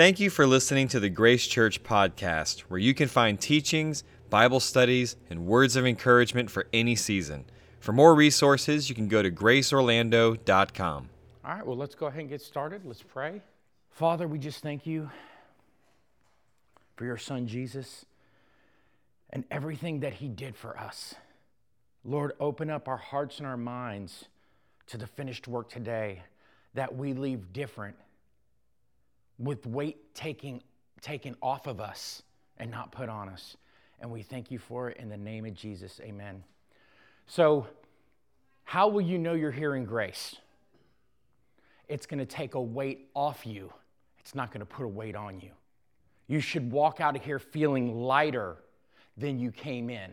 Thank you for listening to the Grace Church podcast, where you can find teachings, Bible studies, and words of encouragement for any season. For more resources, you can go to graceorlando.com. All right, well, let's go ahead and get started. Let's pray. Father, we just thank you for your son Jesus and everything that he did for us. Lord, open up our hearts and our minds to the finished work today that we leave different with weight taking, taken off of us and not put on us. And we thank you for it in the name of Jesus. Amen. So, how will you know you're hearing grace? It's going to take a weight off you, it's not going to put a weight on you. You should walk out of here feeling lighter than you came in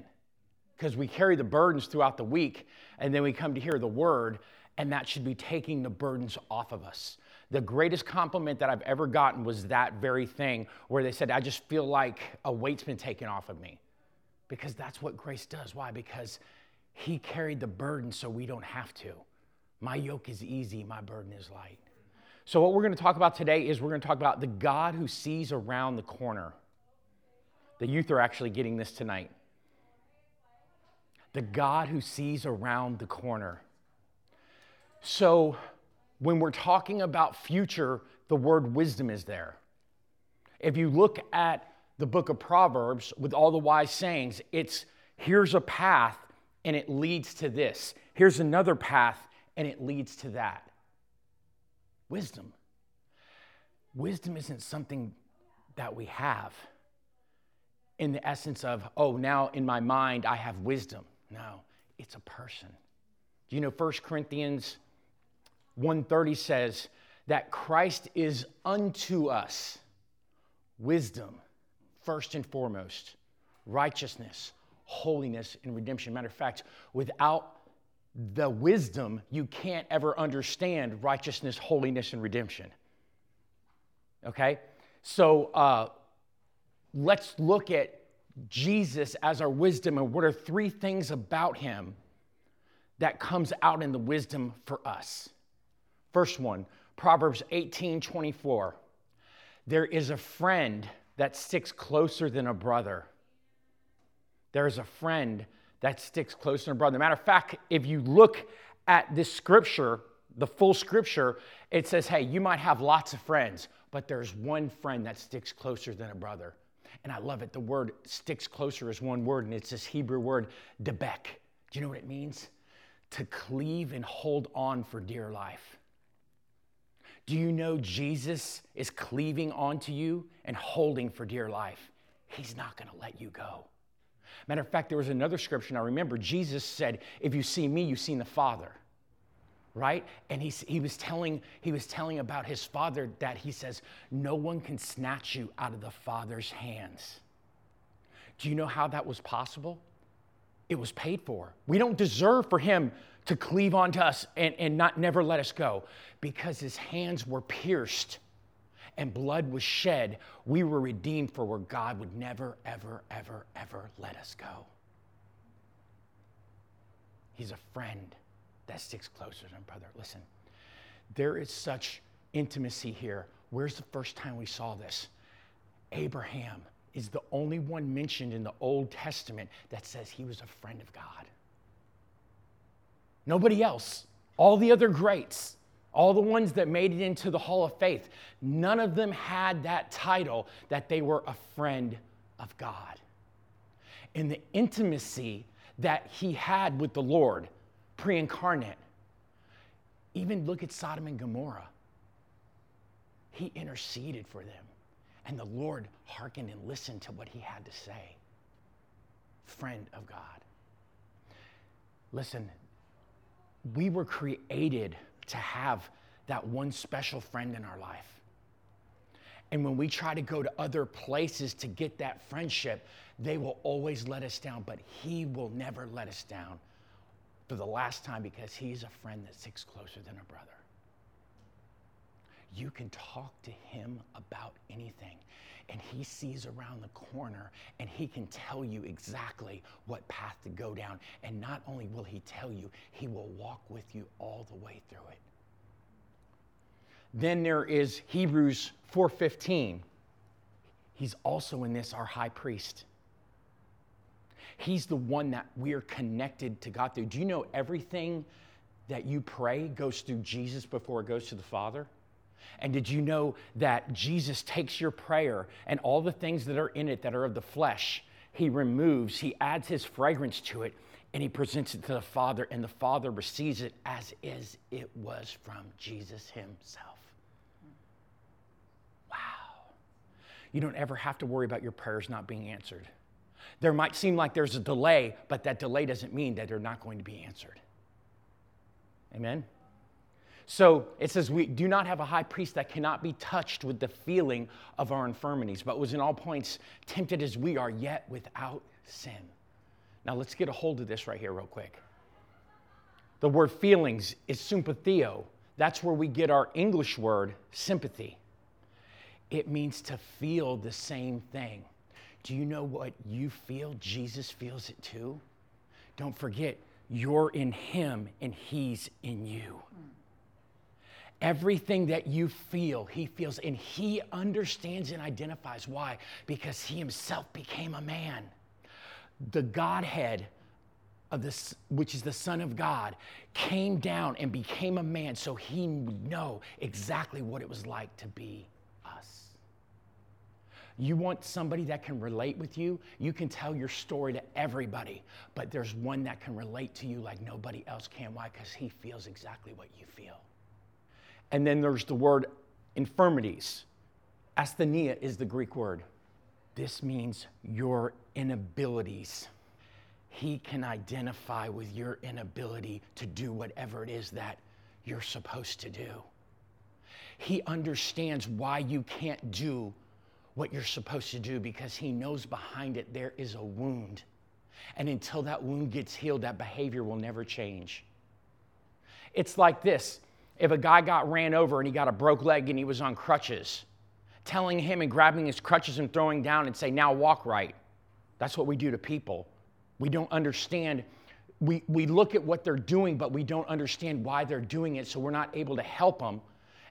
because we carry the burdens throughout the week and then we come to hear the word and that should be taking the burdens off of us. The greatest compliment that I've ever gotten was that very thing where they said, I just feel like a weight's been taken off of me. Because that's what grace does. Why? Because He carried the burden so we don't have to. My yoke is easy, my burden is light. So, what we're going to talk about today is we're going to talk about the God who sees around the corner. The youth are actually getting this tonight. The God who sees around the corner. So, when we're talking about future, the word wisdom is there. If you look at the book of Proverbs with all the wise sayings, it's here's a path and it leads to this. Here's another path and it leads to that. Wisdom. Wisdom isn't something that we have in the essence of, oh, now in my mind I have wisdom. No, it's a person. Do you know 1 Corinthians 130 says that Christ is unto us wisdom, first and foremost, righteousness, holiness, and redemption. Matter of fact, without the wisdom, you can't ever understand righteousness, holiness, and redemption. Okay? So uh, let's look at Jesus as our wisdom and what are three things about him that comes out in the wisdom for us. First one, Proverbs 18 24. There is a friend that sticks closer than a brother. There is a friend that sticks closer than a brother. Matter of fact, if you look at this scripture, the full scripture, it says, hey, you might have lots of friends, but there's one friend that sticks closer than a brother. And I love it. The word sticks closer is one word, and it's this Hebrew word, debek. Do you know what it means? To cleave and hold on for dear life. Do you know Jesus is cleaving onto you and holding for dear life? He's not going to let you go. Matter of fact, there was another scripture I remember. Jesus said, If you see me, you've seen the Father. Right? And he, he, was telling, he was telling about his father that he says, No one can snatch you out of the Father's hands. Do you know how that was possible? It was paid for. We don't deserve for him to cleave onto us and, and not never let us go. Because his hands were pierced and blood was shed we were redeemed for where god would never ever ever ever let us go. He's a friend that sticks closer than brother. Listen there is such intimacy here. Where's the first time we saw this? Abraham is the only one mentioned in the old testament that says he was a friend of god Nobody else. All the other greats, all the ones that made it into the Hall of Faith, none of them had that title that they were a friend of God. In the intimacy that he had with the Lord pre incarnate, even look at Sodom and Gomorrah. He interceded for them, and the Lord hearkened and listened to what he had to say. Friend of God. Listen, we were created to have that one special friend in our life. And when we try to go to other places to get that friendship, they will always let us down, but He will never let us down for the last time because He's a friend that sticks closer than a brother. You can talk to Him about anything and he sees around the corner and he can tell you exactly what path to go down. And not only will he tell you, he will walk with you all the way through it. Then there is Hebrews 4:15. He's also in this our high priest. He's the one that we're connected to God through. Do you know everything that you pray goes through Jesus before it goes to the Father? And did you know that Jesus takes your prayer and all the things that are in it that are of the flesh, he removes, he adds his fragrance to it, and he presents it to the Father, and the Father receives it as is it was from Jesus himself. Wow. You don't ever have to worry about your prayers not being answered. There might seem like there's a delay, but that delay doesn't mean that they're not going to be answered. Amen? So it says, We do not have a high priest that cannot be touched with the feeling of our infirmities, but was in all points tempted as we are, yet without sin. Now let's get a hold of this right here, real quick. The word feelings is sympathio. That's where we get our English word sympathy. It means to feel the same thing. Do you know what you feel? Jesus feels it too. Don't forget, you're in Him and He's in you. Everything that you feel, He feels, and He understands and identifies. Why? Because He Himself became a man. The Godhead of this, which is the Son of God, came down and became a man so he would know exactly what it was like to be us. You want somebody that can relate with you? You can tell your story to everybody, but there's one that can relate to you like nobody else can. Why? Because he feels exactly what you feel. And then there's the word infirmities. Asthenia is the Greek word. This means your inabilities. He can identify with your inability to do whatever it is that you're supposed to do. He understands why you can't do what you're supposed to do because he knows behind it there is a wound. And until that wound gets healed, that behavior will never change. It's like this if a guy got ran over and he got a broke leg and he was on crutches, telling him and grabbing his crutches and throwing down and say, Now walk right. That's what we do to people. We don't understand. We, we look at what they're doing, but we don't understand why they're doing it, so we're not able to help them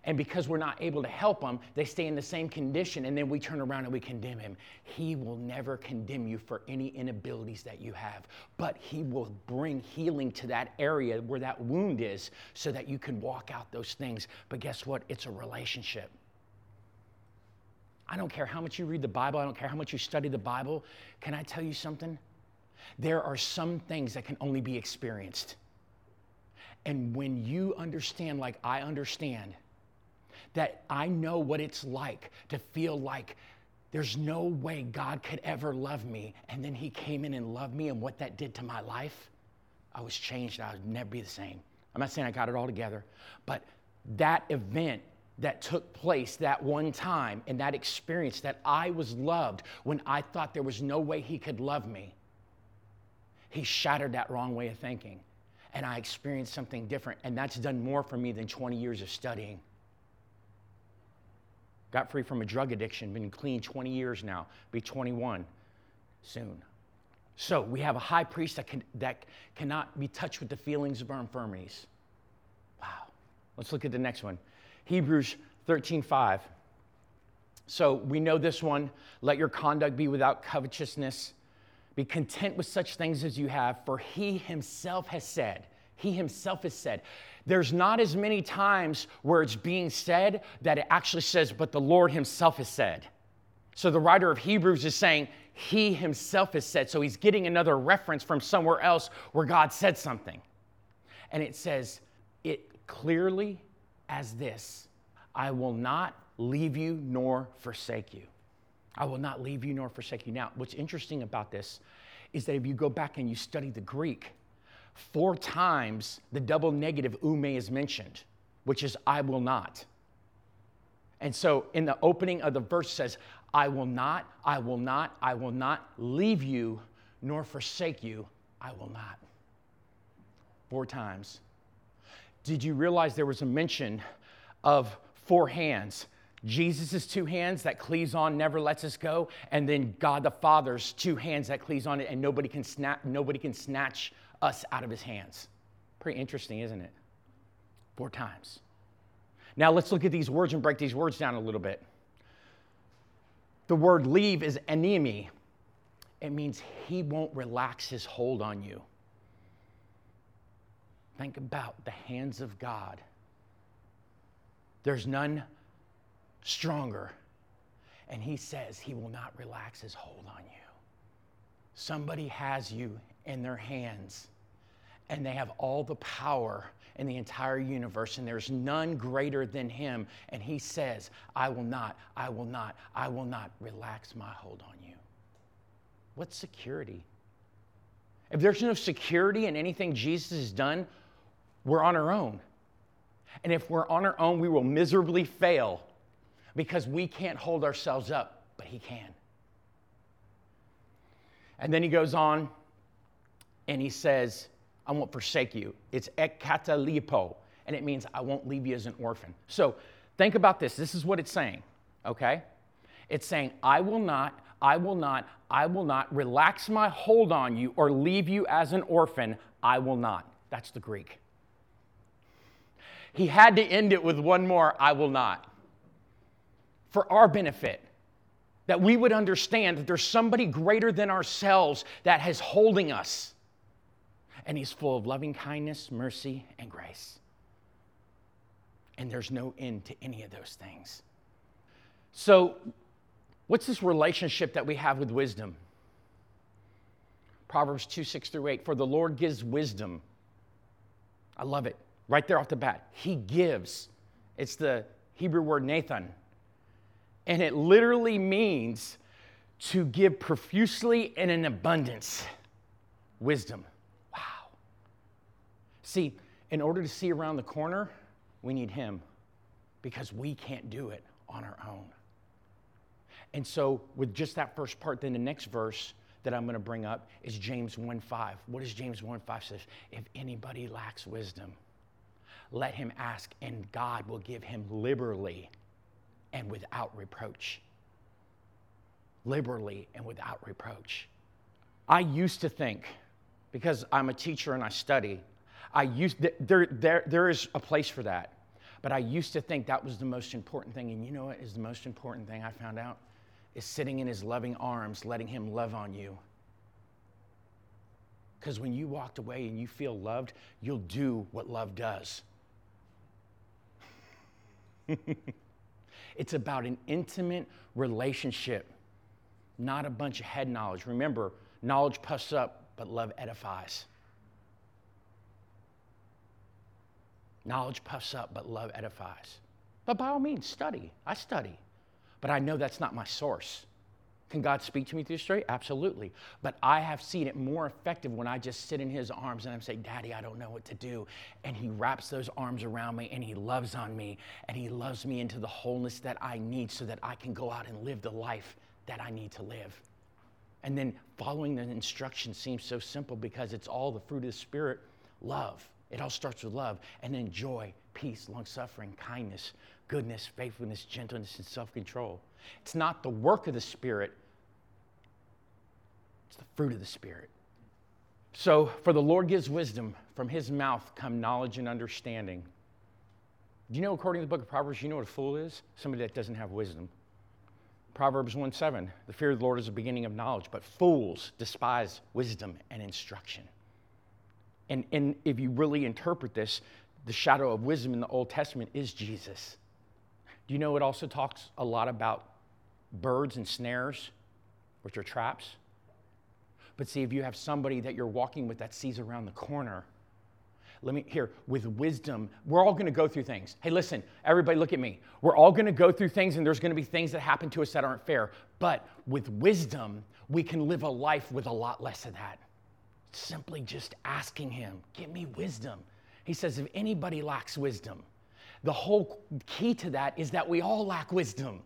and because we're not able to help them, they stay in the same condition, and then we turn around and we condemn him. He will never condemn you for any inabilities that you have, but he will bring healing to that area where that wound is so that you can walk out those things. But guess what? It's a relationship. I don't care how much you read the Bible, I don't care how much you study the Bible. Can I tell you something? There are some things that can only be experienced. And when you understand, like I understand, that I know what it's like to feel like there's no way God could ever love me. And then He came in and loved me, and what that did to my life, I was changed. I would never be the same. I'm not saying I got it all together, but that event that took place that one time and that experience that I was loved when I thought there was no way He could love me, He shattered that wrong way of thinking. And I experienced something different. And that's done more for me than 20 years of studying. Got free from a drug addiction, been clean 20 years now, be 21 soon. So we have a high priest that, can, that cannot be touched with the feelings of our infirmities. Wow. Let's look at the next one. Hebrews 13 5. So we know this one. Let your conduct be without covetousness. Be content with such things as you have, for he himself has said, he himself has said, there's not as many times where it's being said that it actually says, but the Lord himself has said. So the writer of Hebrews is saying, he himself has said. So he's getting another reference from somewhere else where God said something. And it says, it clearly as this I will not leave you nor forsake you. I will not leave you nor forsake you. Now, what's interesting about this is that if you go back and you study the Greek, Four times the double negative ume is mentioned, which is I will not. And so in the opening of the verse says, I will not, I will not, I will not leave you nor forsake you, I will not. Four times. Did you realize there was a mention of four hands? Jesus' two hands that cleaves on, never lets us go, and then God the Father's two hands that cleaves on it, and nobody can snap, nobody can snatch us out of his hands. Pretty interesting, isn't it? Four times. Now let's look at these words and break these words down a little bit. The word leave is enemi. It means he won't relax his hold on you. Think about the hands of God. There's none stronger. And he says he will not relax his hold on you. Somebody has you in their hands, and they have all the power in the entire universe, and there's none greater than him. And he says, I will not, I will not, I will not relax my hold on you. What's security? If there's no security in anything Jesus has done, we're on our own. And if we're on our own, we will miserably fail because we can't hold ourselves up, but He can. And then he goes on and he says, I won't forsake you. It's ekatalipo, and it means I won't leave you as an orphan. So think about this. This is what it's saying, okay? It's saying, I will not, I will not, I will not relax my hold on you or leave you as an orphan. I will not. That's the Greek. He had to end it with one more I will not. For our benefit, that we would understand that there's somebody greater than ourselves that is holding us. And he's full of loving kindness, mercy, and grace. And there's no end to any of those things. So, what's this relationship that we have with wisdom? Proverbs 2 6 through 8. For the Lord gives wisdom. I love it right there off the bat. He gives. It's the Hebrew word Nathan. And it literally means to give profusely and in abundance wisdom. See, in order to see around the corner, we need Him because we can't do it on our own. And so, with just that first part, then the next verse that I'm going to bring up is James 1 5. What does James 1 5 says? If anybody lacks wisdom, let him ask, and God will give him liberally and without reproach. Liberally and without reproach. I used to think, because I'm a teacher and I study, I used there, there, there is a place for that. But I used to think that was the most important thing. And you know what is the most important thing I found out? Is sitting in his loving arms, letting him love on you. Because when you walked away and you feel loved, you'll do what love does. it's about an intimate relationship, not a bunch of head knowledge. Remember, knowledge puffs up, but love edifies. Knowledge puffs up, but love edifies. But by all means, study. I study. But I know that's not my source. Can God speak to me through story? Absolutely. But I have seen it more effective when I just sit in his arms and I'm saying, Daddy, I don't know what to do. And he wraps those arms around me and he loves on me and he loves me into the wholeness that I need so that I can go out and live the life that I need to live. And then following the instructions seems so simple because it's all the fruit of the Spirit love. It all starts with love. And then joy, peace, long suffering, kindness, goodness, faithfulness, gentleness, and self control. It's not the work of the Spirit, it's the fruit of the Spirit. So, for the Lord gives wisdom, from his mouth come knowledge and understanding. Do you know, according to the book of Proverbs, you know what a fool is? Somebody that doesn't have wisdom. Proverbs 1 7, the fear of the Lord is the beginning of knowledge, but fools despise wisdom and instruction. And, and if you really interpret this, the shadow of wisdom in the Old Testament is Jesus. Do you know it also talks a lot about birds and snares, which are traps? But see, if you have somebody that you're walking with that sees around the corner, let me here with wisdom we're all going to go through things hey listen everybody look at me we're all going to go through things and there's going to be things that happen to us that aren't fair but with wisdom we can live a life with a lot less of that simply just asking him give me wisdom he says if anybody lacks wisdom the whole key to that is that we all lack wisdom.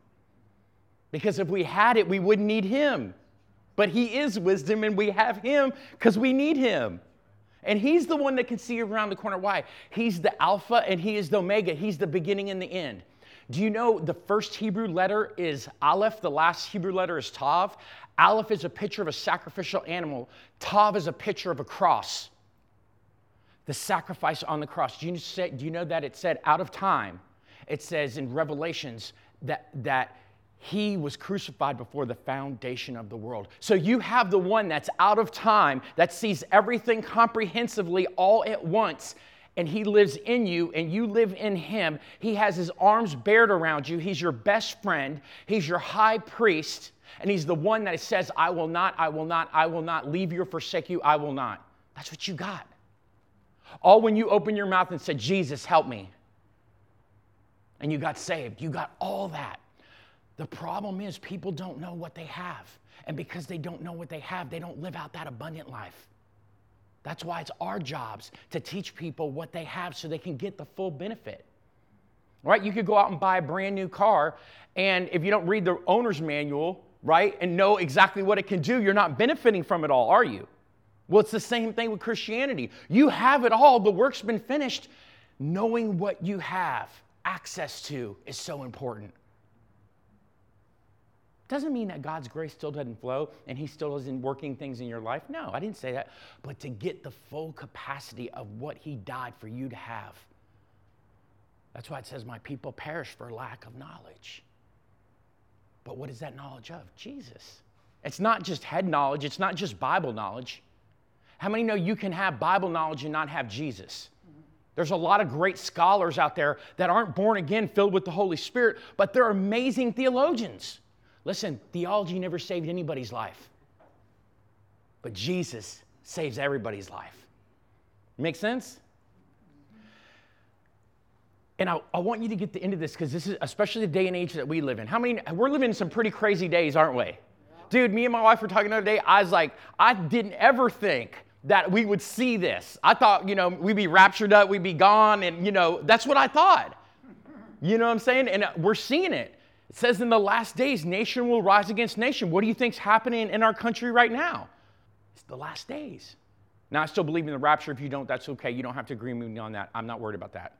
Because if we had it, we wouldn't need Him. But He is wisdom, and we have Him because we need Him. And He's the one that can see around the corner. Why? He's the Alpha and He is the Omega. He's the beginning and the end. Do you know the first Hebrew letter is Aleph, the last Hebrew letter is Tav? Aleph is a picture of a sacrificial animal, Tav is a picture of a cross the sacrifice on the cross. Do you, say, do you know that it said out of time? it says in Revelations that, that he was crucified before the foundation of the world. So you have the one that's out of time, that sees everything comprehensively all at once, and he lives in you and you live in him. He has his arms bared around you. He's your best friend, he's your high priest, and he's the one that says, I will not, I will not, I will not leave you or forsake you, I will not. That's what you got. All when you open your mouth and said, Jesus, help me, and you got saved, you got all that. The problem is, people don't know what they have. And because they don't know what they have, they don't live out that abundant life. That's why it's our jobs to teach people what they have so they can get the full benefit. Right? You could go out and buy a brand new car, and if you don't read the owner's manual, right, and know exactly what it can do, you're not benefiting from it all, are you? Well, it's the same thing with Christianity. You have it all, the work's been finished. Knowing what you have access to is so important. Doesn't mean that God's grace still doesn't flow and He still isn't working things in your life. No, I didn't say that. But to get the full capacity of what He died for you to have. That's why it says, My people perish for lack of knowledge. But what is that knowledge of? Jesus. It's not just head knowledge, it's not just Bible knowledge. How many know you can have Bible knowledge and not have Jesus? There's a lot of great scholars out there that aren't born again, filled with the Holy Spirit, but they're amazing theologians. Listen, theology never saved anybody's life, but Jesus saves everybody's life. Make sense? And I, I, want you to get the end of this because this is especially the day and age that we live in. How many, we're living in some pretty crazy days, aren't we? Dude, me and my wife were talking the other day. I was like, I didn't ever think that we would see this. I thought, you know, we'd be raptured up, we'd be gone, and, you know, that's what I thought. You know what I'm saying? And we're seeing it. It says in the last days, nation will rise against nation. What do you think's happening in our country right now? It's the last days. Now, I still believe in the rapture. If you don't, that's okay. You don't have to agree with me on that. I'm not worried about that.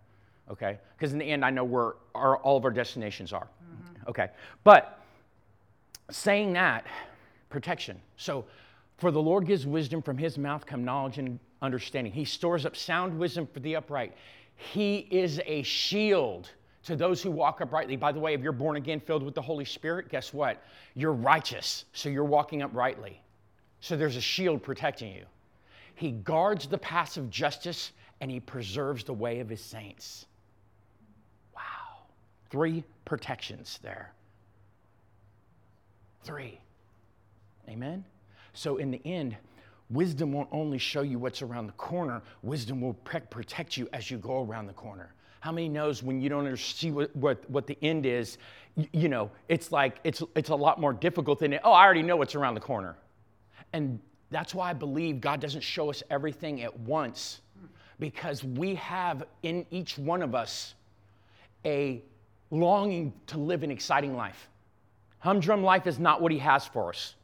Okay? Because in the end, I know where our, all of our destinations are. Mm-hmm. Okay? But saying that, protection. So, for the Lord gives wisdom, from his mouth come knowledge and understanding. He stores up sound wisdom for the upright. He is a shield to those who walk uprightly. By the way, if you're born again, filled with the Holy Spirit, guess what? You're righteous, so you're walking uprightly. So there's a shield protecting you. He guards the paths of justice and he preserves the way of his saints. Wow. Three protections there. Three. Amen? So in the end, wisdom won't only show you what's around the corner, wisdom will protect you as you go around the corner. How many knows when you don't see what, what, what the end is, you, you, know, it's like, it's, it's a lot more difficult than, oh, I already know what's around the corner. And that's why I believe God doesn't show us everything at once because we have in each one of us a longing to live an exciting life. Humdrum life is not what He has for us.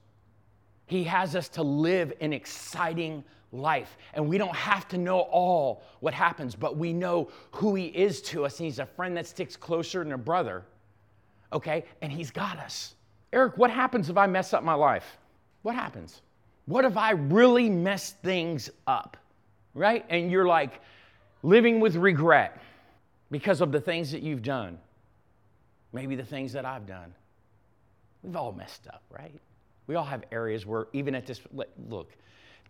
He has us to live an exciting life. And we don't have to know all what happens, but we know who He is to us. And He's a friend that sticks closer than a brother, okay? And He's got us. Eric, what happens if I mess up my life? What happens? What if I really mess things up, right? And you're like living with regret because of the things that you've done, maybe the things that I've done. We've all messed up, right? We all have areas where, even at this, look,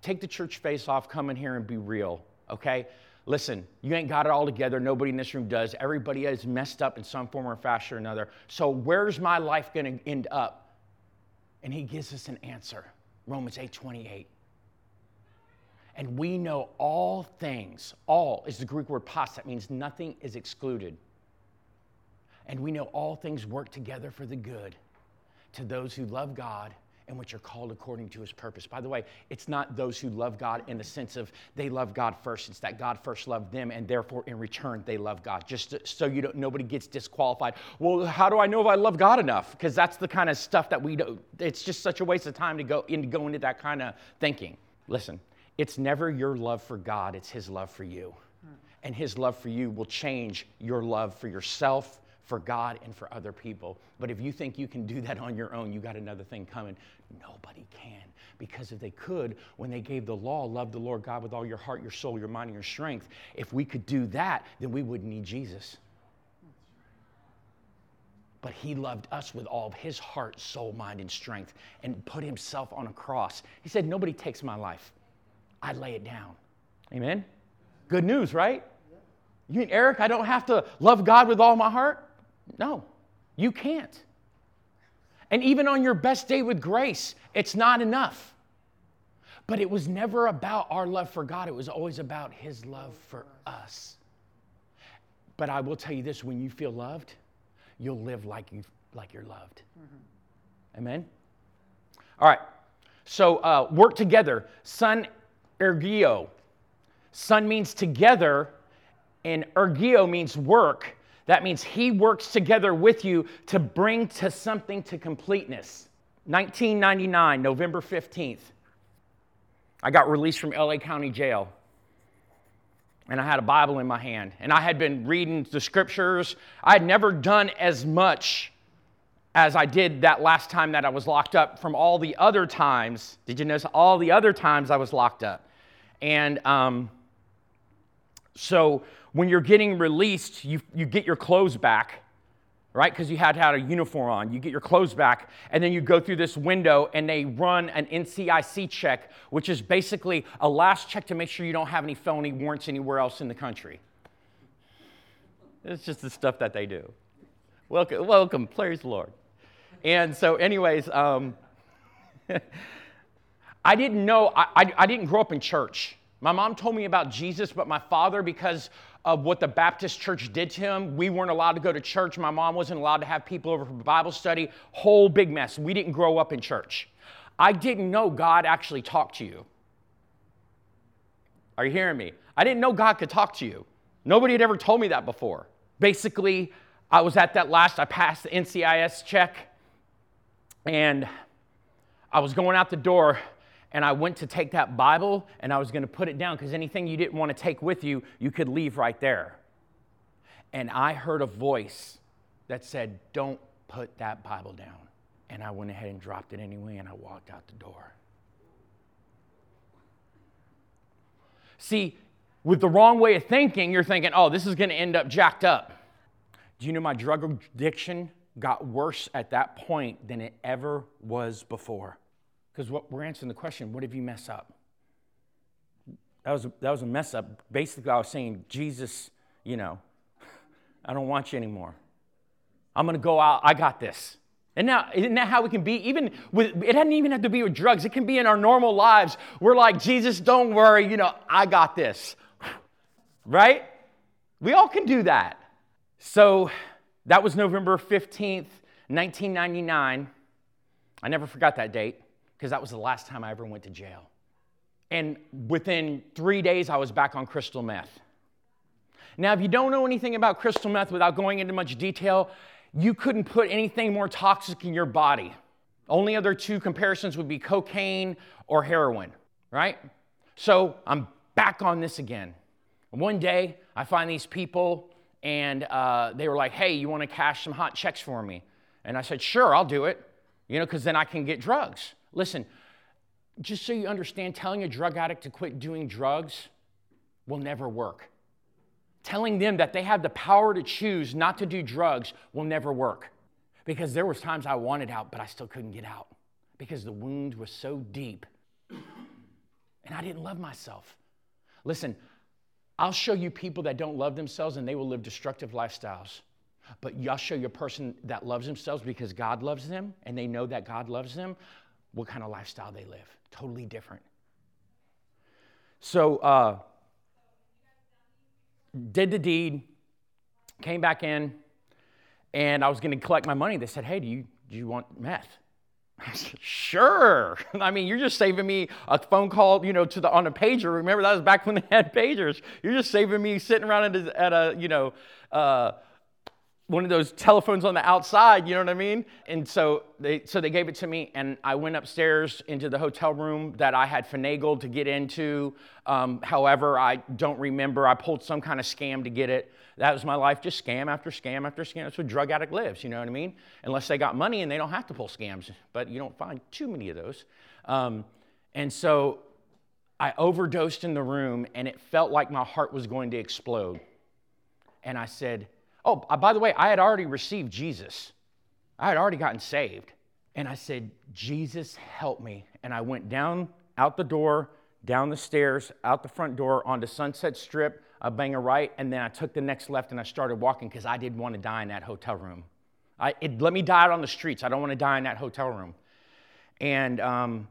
Take the church face off, come in here and be real, okay? Listen, you ain't got it all together. Nobody in this room does. Everybody is messed up in some form or fashion or another. So, where's my life going to end up? And he gives us an answer Romans 8 28. And we know all things, all is the Greek word pas, that means nothing is excluded. And we know all things work together for the good to those who love God and which are called according to his purpose. By the way, it's not those who love God in the sense of they love God first. It's that God first loved them, and therefore in return they love God. Just so you don't, nobody gets disqualified. Well, how do I know if I love God enough? Because that's the kind of stuff that we do. It's just such a waste of time to go into go into that kind of thinking. Listen, it's never your love for God; it's His love for you, hmm. and His love for you will change your love for yourself for God and for other people. But if you think you can do that on your own, you got another thing coming. Nobody can. Because if they could, when they gave the law, love the Lord God with all your heart, your soul, your mind, and your strength, if we could do that, then we wouldn't need Jesus. but he loved us with all of his heart, soul, mind, and strength and put himself on a cross. He said, Nobody takes my life, I lay it down. Amen? Good news, right? You mean, Eric, I don't have to love God with all my heart? No, you can't. And even on your best day with grace, it's not enough. But it was never about our love for God, it was always about His love for us. But I will tell you this when you feel loved, you'll live like, you, like you're loved. Mm-hmm. Amen? All right. So uh, work together. Sun ergio. Sun means together, and ergio means work. That means he works together with you to bring to something to completeness. 1999, November 15th, I got released from LA County Jail. And I had a Bible in my hand. And I had been reading the scriptures. I had never done as much as I did that last time that I was locked up from all the other times. Did you notice all the other times I was locked up? And um, so when you're getting released, you, you get your clothes back, right? Because you had to have a uniform on. You get your clothes back, and then you go through this window and they run an NCIC check, which is basically a last check to make sure you don't have any felony warrants anywhere else in the country. It's just the stuff that they do. Welcome, welcome, praise the Lord. And so, anyways, um, I didn't know, I, I, I didn't grow up in church. My mom told me about Jesus, but my father, because of what the Baptist church did to him, we weren't allowed to go to church. My mom wasn't allowed to have people over for Bible study. Whole big mess. We didn't grow up in church. I didn't know God actually talked to you. Are you hearing me? I didn't know God could talk to you. Nobody had ever told me that before. Basically, I was at that last, I passed the NCIS check, and I was going out the door and I went to take that Bible and I was going to put it down because anything you didn't want to take with you, you could leave right there. And I heard a voice that said, Don't put that Bible down. And I went ahead and dropped it anyway and I walked out the door. See, with the wrong way of thinking, you're thinking, oh, this is going to end up jacked up. Do you know my drug addiction got worse at that point than it ever was before? Because what we're answering the question, what if you mess up? That was, a, that was a mess up. Basically, I was saying, Jesus, you know, I don't want you anymore. I'm going to go out. I got this. And now, isn't that how we can be? Even with, it doesn't even have to be with drugs. It can be in our normal lives. We're like, Jesus, don't worry. You know, I got this. Right? We all can do that. So that was November 15th, 1999. I never forgot that date because that was the last time I ever went to jail. And within three days, I was back on crystal meth. Now, if you don't know anything about crystal meth without going into much detail, you couldn't put anything more toxic in your body. Only other two comparisons would be cocaine or heroin, right? So I'm back on this again. One day, I find these people, and uh, they were like, hey, you want to cash some hot checks for me? And I said, sure, I'll do it, you know, because then I can get drugs. Listen, just so you understand, telling a drug addict to quit doing drugs will never work. Telling them that they have the power to choose not to do drugs will never work. Because there was times I wanted out, but I still couldn't get out because the wound was so deep. And I didn't love myself. Listen, I'll show you people that don't love themselves and they will live destructive lifestyles. But I'll show you a person that loves themselves because God loves them and they know that God loves them what kind of lifestyle they live. Totally different. So, uh, did the deed, came back in, and I was going to collect my money. They said, "Hey, do you do you want meth?" I said, "Sure." I mean, you're just saving me a phone call, you know, to the on a pager. Remember that was back when they had pagers. You're just saving me sitting around at a, at a you know. Uh, one of those telephones on the outside, you know what I mean? And so they, so they gave it to me, and I went upstairs into the hotel room that I had finagled to get into. Um, however, I don't remember. I pulled some kind of scam to get it. That was my life, just scam after scam after scam. That's what drug addict lives, you know what I mean? Unless they got money and they don't have to pull scams, but you don't find too many of those. Um, and so I overdosed in the room, and it felt like my heart was going to explode. And I said, Oh, uh, by the way, I had already received Jesus. I had already gotten saved. And I said, Jesus, help me. And I went down out the door, down the stairs, out the front door, onto Sunset Strip, I bang a right, and then I took the next left and I started walking because I didn't want to die in that hotel room. I, it, let me die out on the streets. I don't want to die in that hotel room. And um,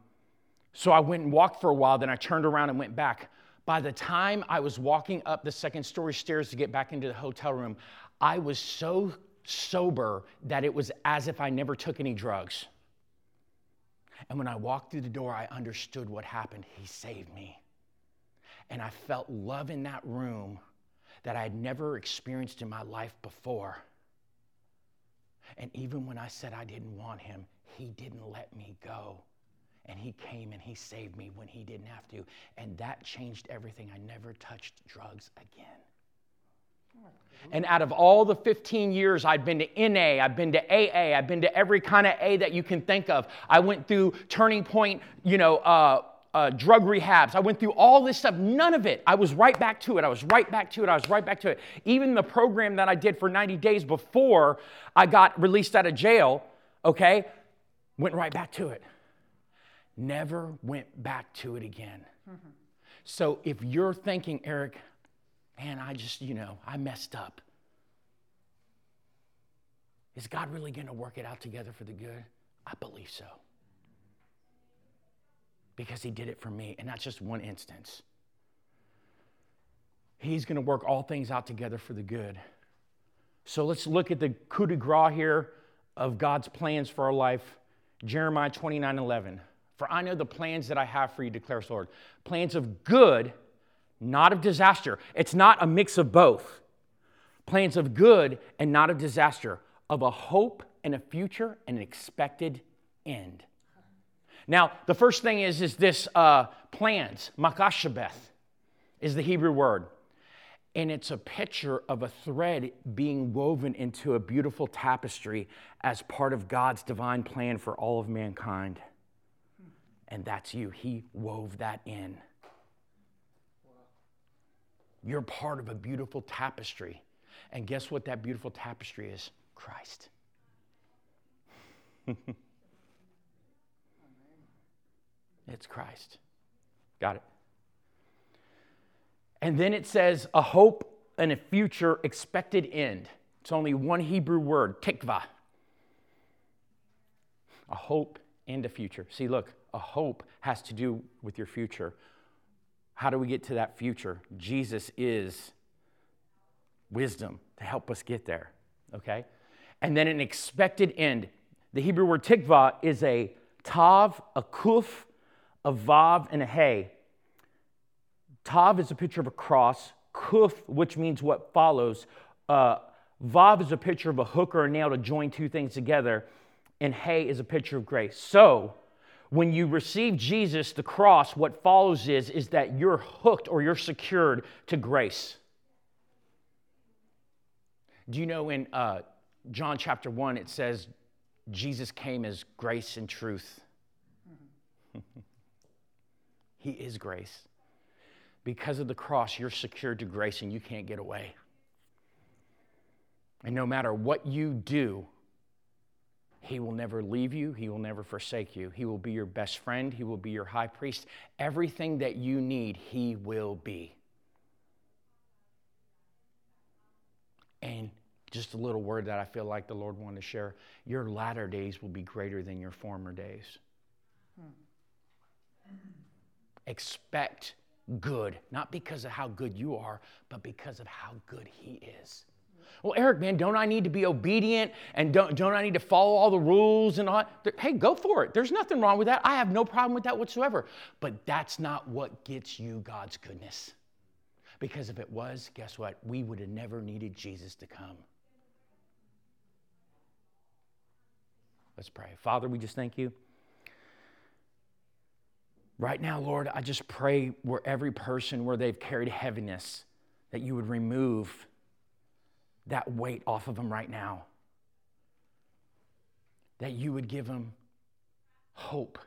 so I went and walked for a while, then I turned around and went back. By the time I was walking up the second story stairs to get back into the hotel room, I was so sober that it was as if I never took any drugs. And when I walked through the door, I understood what happened. He saved me. And I felt love in that room that I had never experienced in my life before. And even when I said I didn't want him, he didn't let me go. And he came and he saved me when he didn't have to. And that changed everything. I never touched drugs again. And out of all the 15 years I'd been to NA, I've been to AA, I've been to every kind of A that you can think of. I went through Turning Point, you know, uh, uh, drug rehabs. I went through all this stuff. None of it. I was right back to it. I was right back to it. I was right back to it. Even the program that I did for 90 days before I got released out of jail, okay, went right back to it. Never went back to it again. Mm-hmm. So if you're thinking, Eric, man, I just, you know, I messed up. Is God really going to work it out together for the good? I believe so. Because He did it for me, and that's just one instance. He's going to work all things out together for the good. So let's look at the coup de grace here of God's plans for our life. Jeremiah 29 11. For I know the plans that I have for you, declares the Lord. Plans of good not of disaster. It's not a mix of both. Plans of good and not of disaster, of a hope and a future and an expected end. Now, the first thing is, is this uh, plans, makashabeth is the Hebrew word. And it's a picture of a thread being woven into a beautiful tapestry as part of God's divine plan for all of mankind. And that's you. He wove that in. You're part of a beautiful tapestry. And guess what that beautiful tapestry is? Christ. it's Christ. Got it. And then it says a hope and a future expected end. It's only one Hebrew word, tikva. A hope and a future. See, look, a hope has to do with your future. How do we get to that future? Jesus is wisdom to help us get there, okay? And then an expected end. The Hebrew word tikva is a tav, a kuf, a vav, and a hey. Tav is a picture of a cross, kuf, which means what follows. Uh, vav is a picture of a hook or a nail to join two things together, and hey is a picture of grace. So, when you receive Jesus, the cross, what follows is, is that you're hooked or you're secured to grace. Do you know in uh, John chapter 1, it says Jesus came as grace and truth? he is grace. Because of the cross, you're secured to grace and you can't get away. And no matter what you do, he will never leave you. He will never forsake you. He will be your best friend. He will be your high priest. Everything that you need, He will be. And just a little word that I feel like the Lord wanted to share your latter days will be greater than your former days. Hmm. Expect good, not because of how good you are, but because of how good He is. Well, Eric, man, don't I need to be obedient and don't, don't I need to follow all the rules and all? Hey, go for it. There's nothing wrong with that. I have no problem with that whatsoever. But that's not what gets you God's goodness. Because if it was, guess what? We would have never needed Jesus to come. Let's pray. Father, we just thank you. Right now, Lord, I just pray where every person where they've carried heaviness, that you would remove that weight off of them right now. That you would give them hope,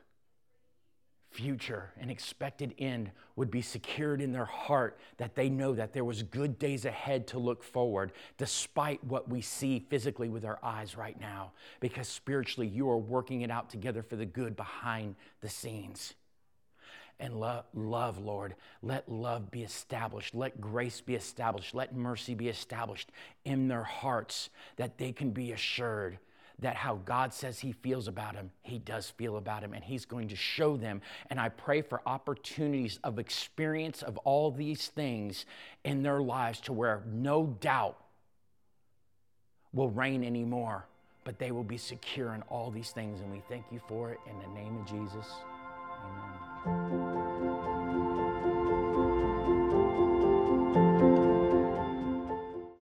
future and expected end would be secured in their heart, that they know that there was good days ahead to look forward, despite what we see physically with our eyes right now, because spiritually you are working it out together for the good behind the scenes. And love, love, Lord, let love be established. Let grace be established. Let mercy be established in their hearts that they can be assured that how God says He feels about him, He does feel about him, and He's going to show them. And I pray for opportunities of experience of all these things in their lives to where no doubt will reign anymore, but they will be secure in all these things. And we thank you for it in the name of Jesus. Amen.